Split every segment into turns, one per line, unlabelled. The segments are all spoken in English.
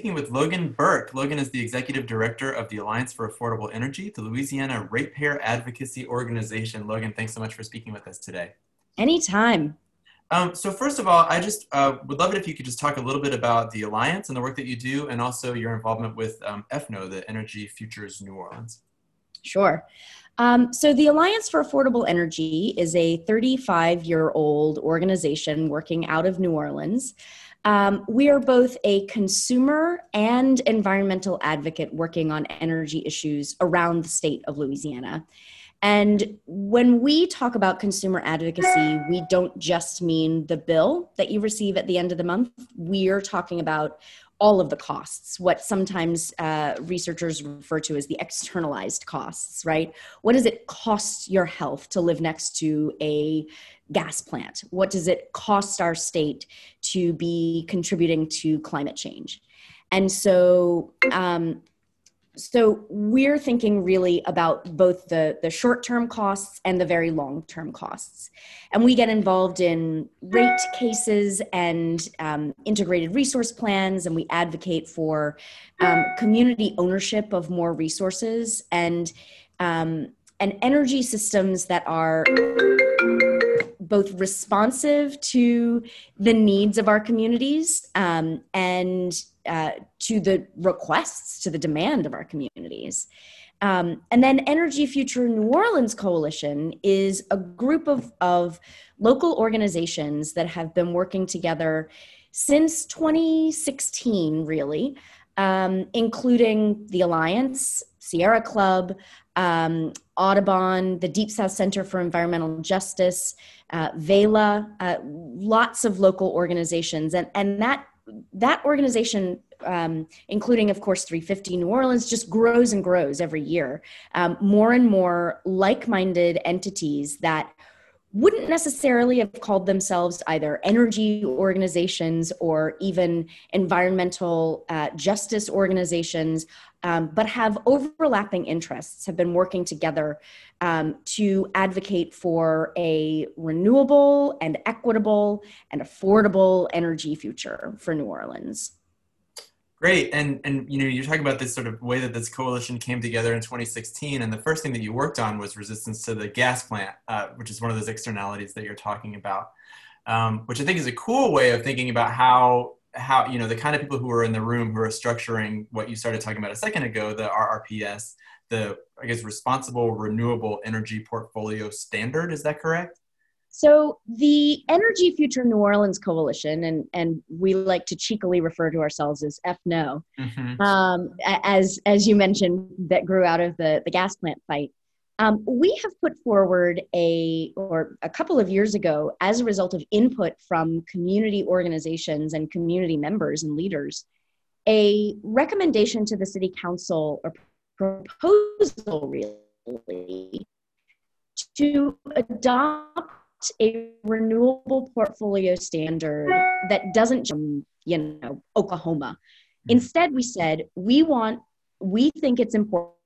Speaking with Logan Burke. Logan is the executive director of the Alliance for Affordable Energy, the Louisiana Ratepayer Advocacy Organization. Logan, thanks so much for speaking with us today.
Anytime.
Um, so first of all, I just uh, would love it if you could just talk a little bit about the Alliance and the work that you do, and also your involvement with um, EFNO, the Energy Futures New Orleans.
Sure. Um, so, the Alliance for Affordable Energy is a 35 year old organization working out of New Orleans. Um, we are both a consumer and environmental advocate working on energy issues around the state of Louisiana. And when we talk about consumer advocacy, we don't just mean the bill that you receive at the end of the month. We are talking about all of the costs, what sometimes uh, researchers refer to as the externalized costs, right? What does it cost your health to live next to a gas plant? What does it cost our state to be contributing to climate change? And so um, so we're thinking really about both the, the short-term costs and the very long-term costs. And we get involved in rate cases and um, integrated resource plans and we advocate for um, community ownership of more resources and um, and energy systems that are both responsive to the needs of our communities um, and uh, to the requests, to the demand of our communities. Um, and then Energy Future New Orleans Coalition is a group of, of local organizations that have been working together since 2016, really, um, including the Alliance, Sierra Club, um, Audubon, the Deep South Center for Environmental Justice, uh, VAYLA, uh, lots of local organizations. And, and that that organization, um, including, of course, 350 New Orleans, just grows and grows every year. Um, more and more like minded entities that wouldn't necessarily have called themselves either energy organizations or even environmental uh, justice organizations, um, but have overlapping interests, have been working together um, to advocate for a renewable and equitable and affordable energy future for New Orleans.
Great, and and you know you're talking about this sort of way that this coalition came together in 2016, and the first thing that you worked on was resistance to the gas plant, uh, which is one of those externalities that you're talking about, um, which I think is a cool way of thinking about how how you know the kind of people who are in the room who are structuring what you started talking about a second ago, the RRPS, the I guess responsible renewable energy portfolio standard. Is that correct?
So the Energy Future New Orleans Coalition, and and we like to cheekily refer to ourselves as EFNO, mm-hmm. um, as as you mentioned, that grew out of the the gas plant fight. Um, we have put forward a or a couple of years ago, as a result of input from community organizations and community members and leaders, a recommendation to the city council or proposal really to adopt a renewable portfolio standard that doesn't you know oklahoma hmm. instead we said we want we think it's important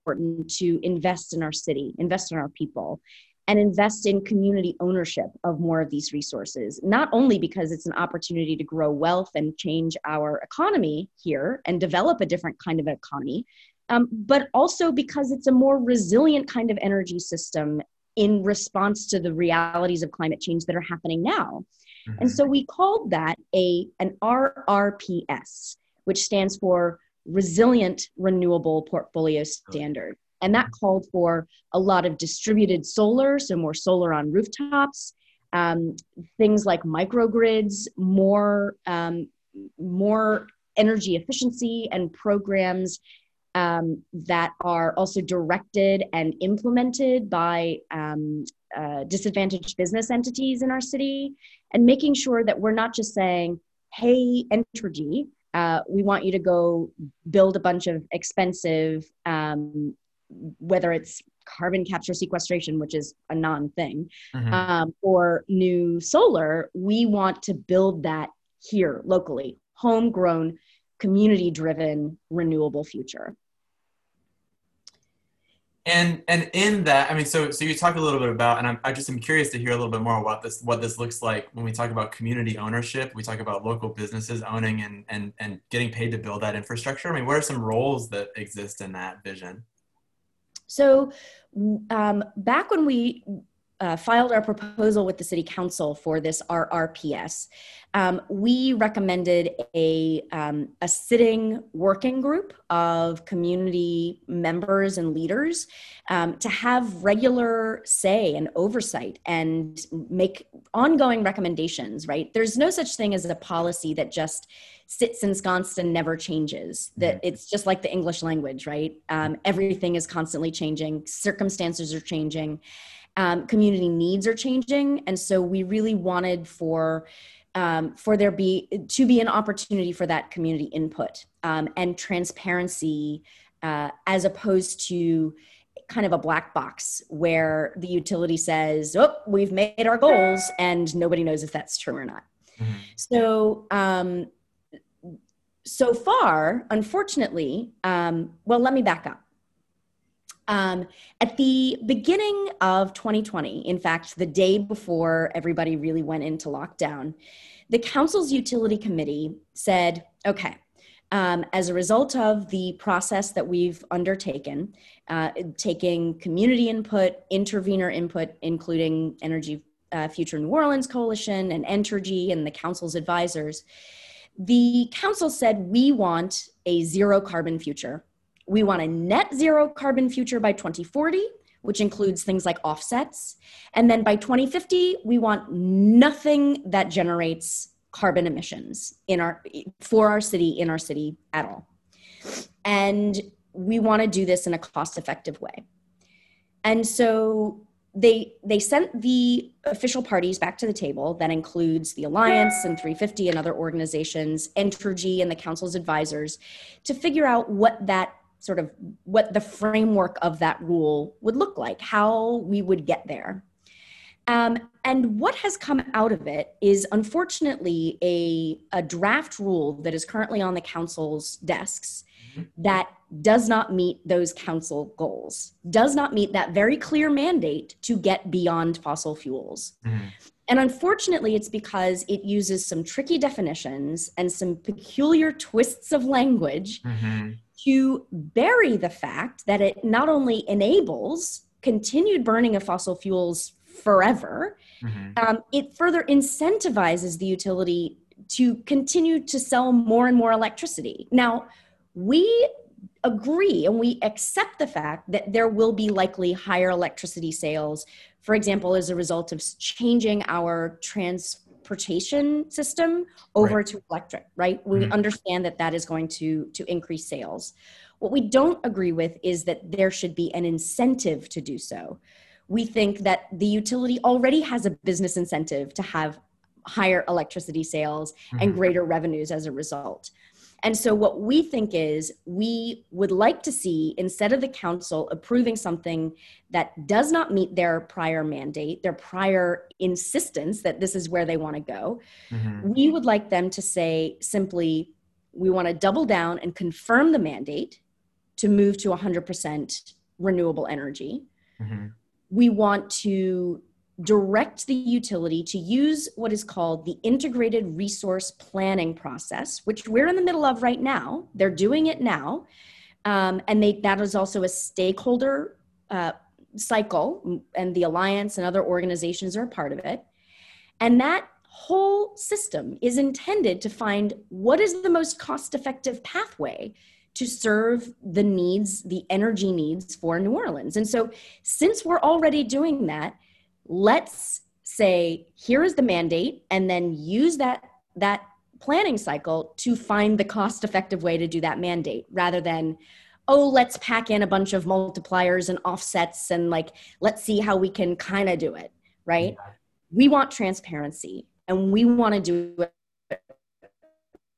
to invest in our city invest in our people and invest in community ownership of more of these resources not only because it's an opportunity to grow wealth and change our economy here and develop a different kind of economy um, but also because it's a more resilient kind of energy system in response to the realities of climate change that are happening now. Mm-hmm. And so we called that a an RRPS, which stands for Resilient Renewable Portfolio Standard. And that called for a lot of distributed solar, so more solar on rooftops, um, things like microgrids, more um, more energy efficiency and programs um, that are also directed and implemented by um, uh, disadvantaged business entities in our city, and making sure that we're not just saying, hey, Entergy, uh, we want you to go build a bunch of expensive, um, whether it's carbon capture sequestration, which is a non thing, mm-hmm. um, or new solar, we want to build that here locally, homegrown, community driven, renewable future.
And and in that, I mean, so so you talk a little bit about, and I'm, I just am curious to hear a little bit more about this, what this looks like when we talk about community ownership. We talk about local businesses owning and and and getting paid to build that infrastructure. I mean, what are some roles that exist in that vision?
So, um, back when we uh, filed our proposal with the city council for this RRPS, um, we recommended a, um, a sitting working group of community members and leaders um, to have regular say and oversight and make ongoing recommendations, right? There's no such thing as a policy that just sits ensconced and never changes that mm-hmm. it's just like the english language right um, everything is constantly changing circumstances are changing um, community needs are changing. And so we really wanted for um, for there be to be an opportunity for that community input um, and transparency uh, as opposed to kind of a black box where the utility says oh we've made our goals and nobody knows if that's true or not. Mm-hmm. so um, so far unfortunately um, well let me back up um, at the beginning of 2020, in fact, the day before everybody really went into lockdown, the council's utility committee said, okay, um, as a result of the process that we've undertaken, uh, taking community input, intervener input, including Energy uh, Future New Orleans Coalition and Entergy and the council's advisors, the council said we want a zero carbon future we want a net zero carbon future by 2040, which includes things like offsets. And then by 2050, we want nothing that generates carbon emissions in our for our city in our city at all. And we want to do this in a cost effective way. And so they they sent the official parties back to the table that includes the alliance and 350 and other organizations entergy and the council's advisors to figure out what that sort of what the framework of that rule would look like, how we would get there. Um, and what has come out of it is unfortunately a, a draft rule that is currently on the council's desks mm-hmm. that does not meet those council goals, does not meet that very clear mandate to get beyond fossil fuels. Mm-hmm. And unfortunately, it's because it uses some tricky definitions and some peculiar twists of language mm-hmm to bury the fact that it not only enables continued burning of fossil fuels forever, mm-hmm. um, it further incentivizes the utility to continue to sell more and more electricity. Now, we agree and we accept the fact that there will be likely higher electricity sales, for example, as a result of changing our trans transportation system over right. to electric right we mm-hmm. understand that that is going to to increase sales what we don't agree with is that there should be an incentive to do so we think that the utility already has a business incentive to have higher electricity sales mm-hmm. and greater revenues as a result and so, what we think is we would like to see, instead of the council approving something that does not meet their prior mandate, their prior insistence that this is where they want to go, mm-hmm. we would like them to say simply, we want to double down and confirm the mandate to move to 100% renewable energy. Mm-hmm. We want to direct the utility to use what is called the integrated resource planning process, which we're in the middle of right now. They're doing it now. Um, and they, that is also a stakeholder uh, cycle, and the Alliance and other organizations are a part of it. And that whole system is intended to find what is the most cost effective pathway to serve the needs, the energy needs for New Orleans. And so, since we're already doing that, let's say here is the mandate and then use that that planning cycle to find the cost effective way to do that mandate rather than oh let's pack in a bunch of multipliers and offsets and like let's see how we can kind of do it right? We want transparency and we want to do it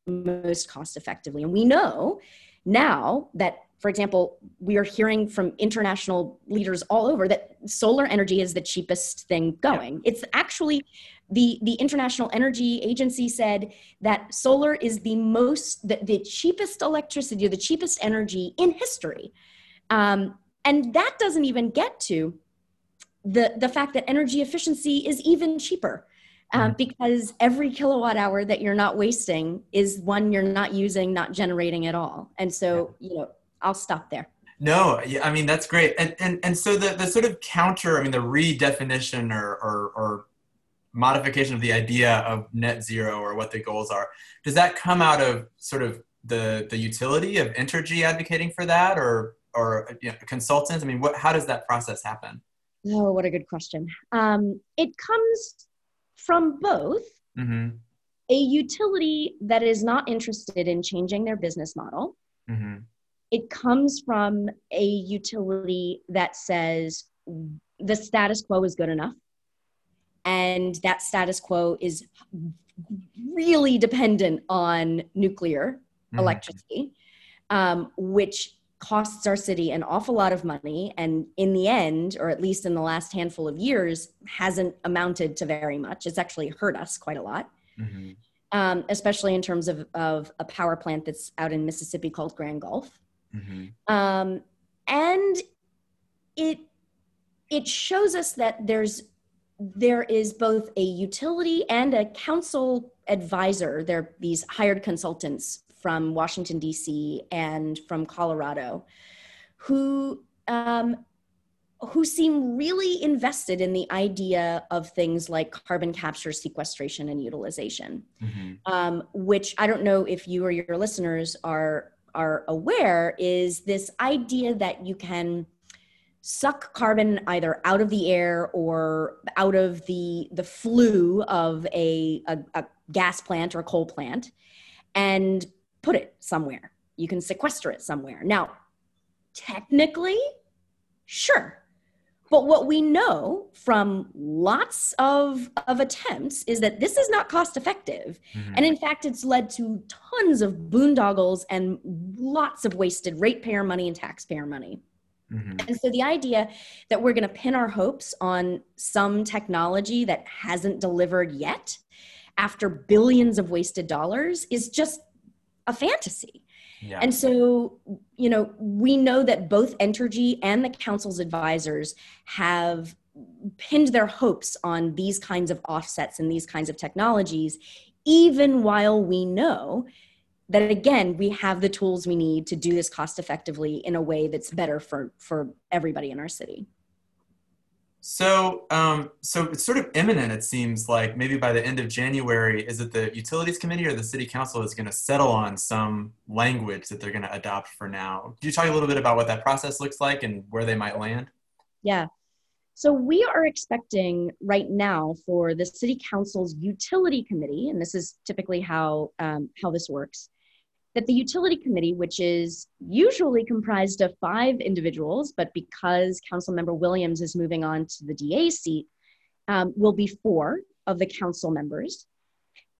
most cost effectively and we know now that for example, we are hearing from international leaders all over that solar energy is the cheapest thing going. It's actually the the International Energy Agency said that solar is the most the, the cheapest electricity, the cheapest energy in history. Um, and that doesn't even get to the the fact that energy efficiency is even cheaper um, mm-hmm. because every kilowatt hour that you're not wasting is one you're not using not generating at all and so you know i'll stop there
no i mean that's great and and, and so the, the sort of counter i mean the redefinition or, or or modification of the idea of net zero or what the goals are does that come out of sort of the the utility of Entergy advocating for that or or you know, consultants i mean what how does that process happen
oh what a good question um, it comes from both mm-hmm. a utility that is not interested in changing their business model. Mm-hmm. It comes from a utility that says the status quo is good enough. And that status quo is really dependent on nuclear mm-hmm. electricity, um, which costs our city an awful lot of money and in the end or at least in the last handful of years hasn't amounted to very much it's actually hurt us quite a lot mm-hmm. um, especially in terms of, of a power plant that's out in mississippi called grand gulf mm-hmm. um, and it it shows us that there's there is both a utility and a council advisor they're these hired consultants from Washington, D.C., and from Colorado, who um, who seem really invested in the idea of things like carbon capture, sequestration, and utilization. Mm-hmm. Um, which I don't know if you or your listeners are are aware is this idea that you can suck carbon either out of the air or out of the the flue of a, a, a gas plant or a coal plant and put it somewhere. You can sequester it somewhere. Now, technically, sure. But what we know from lots of, of attempts is that this is not cost effective. Mm-hmm. And in fact, it's led to tons of boondoggles and lots of wasted ratepayer money and taxpayer money. Mm-hmm. And so the idea that we're going to pin our hopes on some technology that hasn't delivered yet after billions of wasted dollars is just a fantasy. Yeah. And so, you know, we know that both Entergy and the council's advisors have pinned their hopes on these kinds of offsets and these kinds of technologies, even while we know that again we have the tools we need to do this cost effectively in a way that's better for for everybody in our city
so, um, so it's sort of imminent. It seems like maybe by the end of January, is it the Utilities Committee or the City Council is going to settle on some language that they're going to adopt for now? Could you talk a little bit about what that process looks like and where they might land?
Yeah. So we are expecting right now for the City Council's Utility Committee, and this is typically how um, how this works that the utility committee, which is usually comprised of five individuals, but because Council Member Williams is moving on to the DA seat, um, will be four of the council members.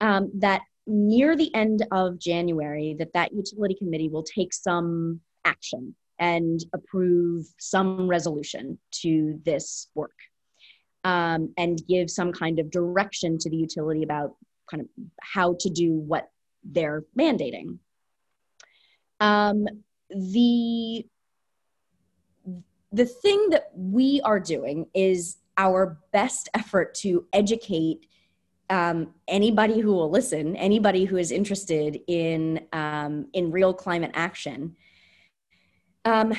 Um, that near the end of January, that that utility committee will take some action and approve some resolution to this work um, and give some kind of direction to the utility about kind of how to do what they're mandating. Um, the the thing that we are doing is our best effort to educate um, anybody who will listen, anybody who is interested in um, in real climate action, um,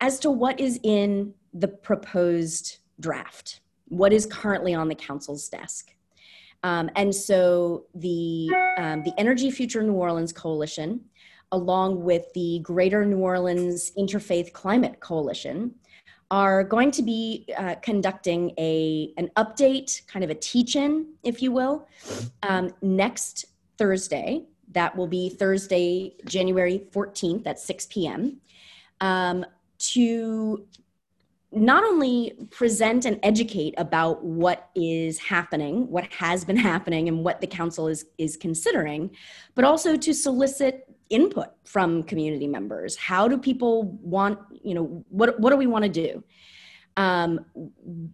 as to what is in the proposed draft, what is currently on the council's desk. Um, and so the um, the Energy Future New Orleans Coalition along with the Greater New Orleans Interfaith Climate Coalition, are going to be uh, conducting a an update, kind of a teach-in, if you will, um, next Thursday. That will be Thursday, January 14th at 6 p.m. Um, to not only present and educate about what is happening, what has been happening, and what the council is is considering, but also to solicit input from community members how do people want you know what what do we want to do um,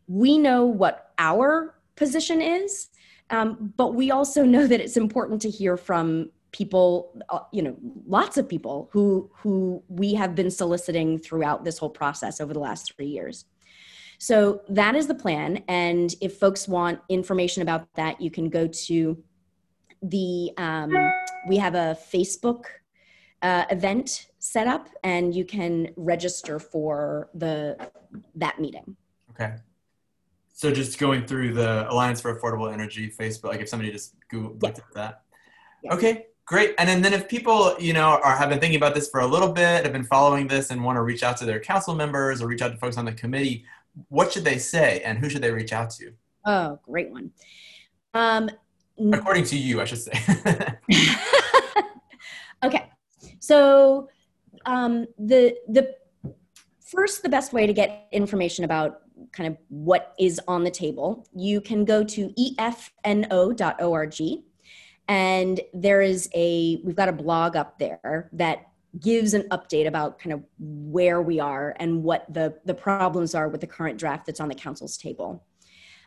we know what our position is um, but we also know that it's important to hear from people, uh, you know, lots of people who who we have been soliciting throughout this whole process over the last three years. So that is the plan. And if folks want information about that, you can go to the, um, we have a Facebook uh, event set up and you can register for the, that meeting.
Okay. So just going through the Alliance for Affordable Energy Facebook, like if somebody just Google looked at that. Okay, great. And then, then if people, you know, are have been thinking about this for a little bit, have been following this and want to reach out to their council members or reach out to folks on the committee, what should they say and who should they reach out to?
Oh, great one. Um,
According to you, I should say.
okay, so um, the the first, the best way to get information about kind of what is on the table, you can go to efno.org, and there is a we've got a blog up there that gives an update about kind of where we are and what the, the problems are with the current draft that's on the council's table.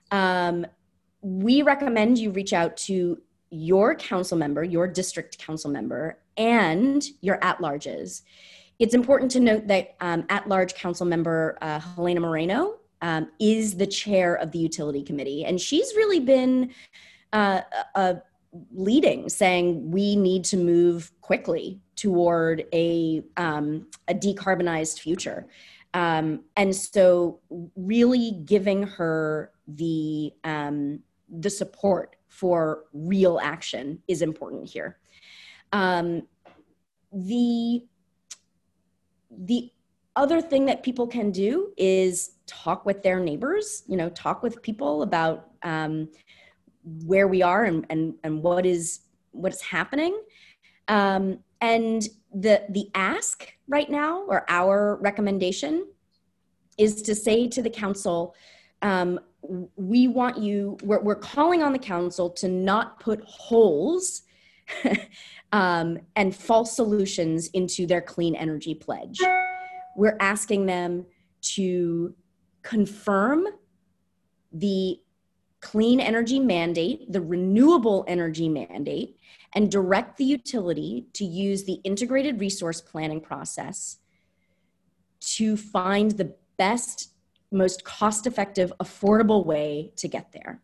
Um, we recommend you reach out to your council member, your district council member, and your at larges. It's important to note that um, at large council member uh, Helena Moreno um, is the chair of the utility committee, and she's really been uh, leading, saying we need to move quickly toward a, um, a decarbonized future. Um, and so, really giving her the um, the support for real action is important here. Um, the the other thing that people can do is talk with their neighbors. You know, talk with people about um, where we are and, and, and what is what's happening. Um, and the the ask right now, or our recommendation, is to say to the council, um, we want you. We're, we're calling on the council to not put holes um, and false solutions into their clean energy pledge. We're asking them to confirm the clean energy mandate, the renewable energy mandate, and direct the utility to use the integrated resource planning process to find the best, most cost effective, affordable way to get there.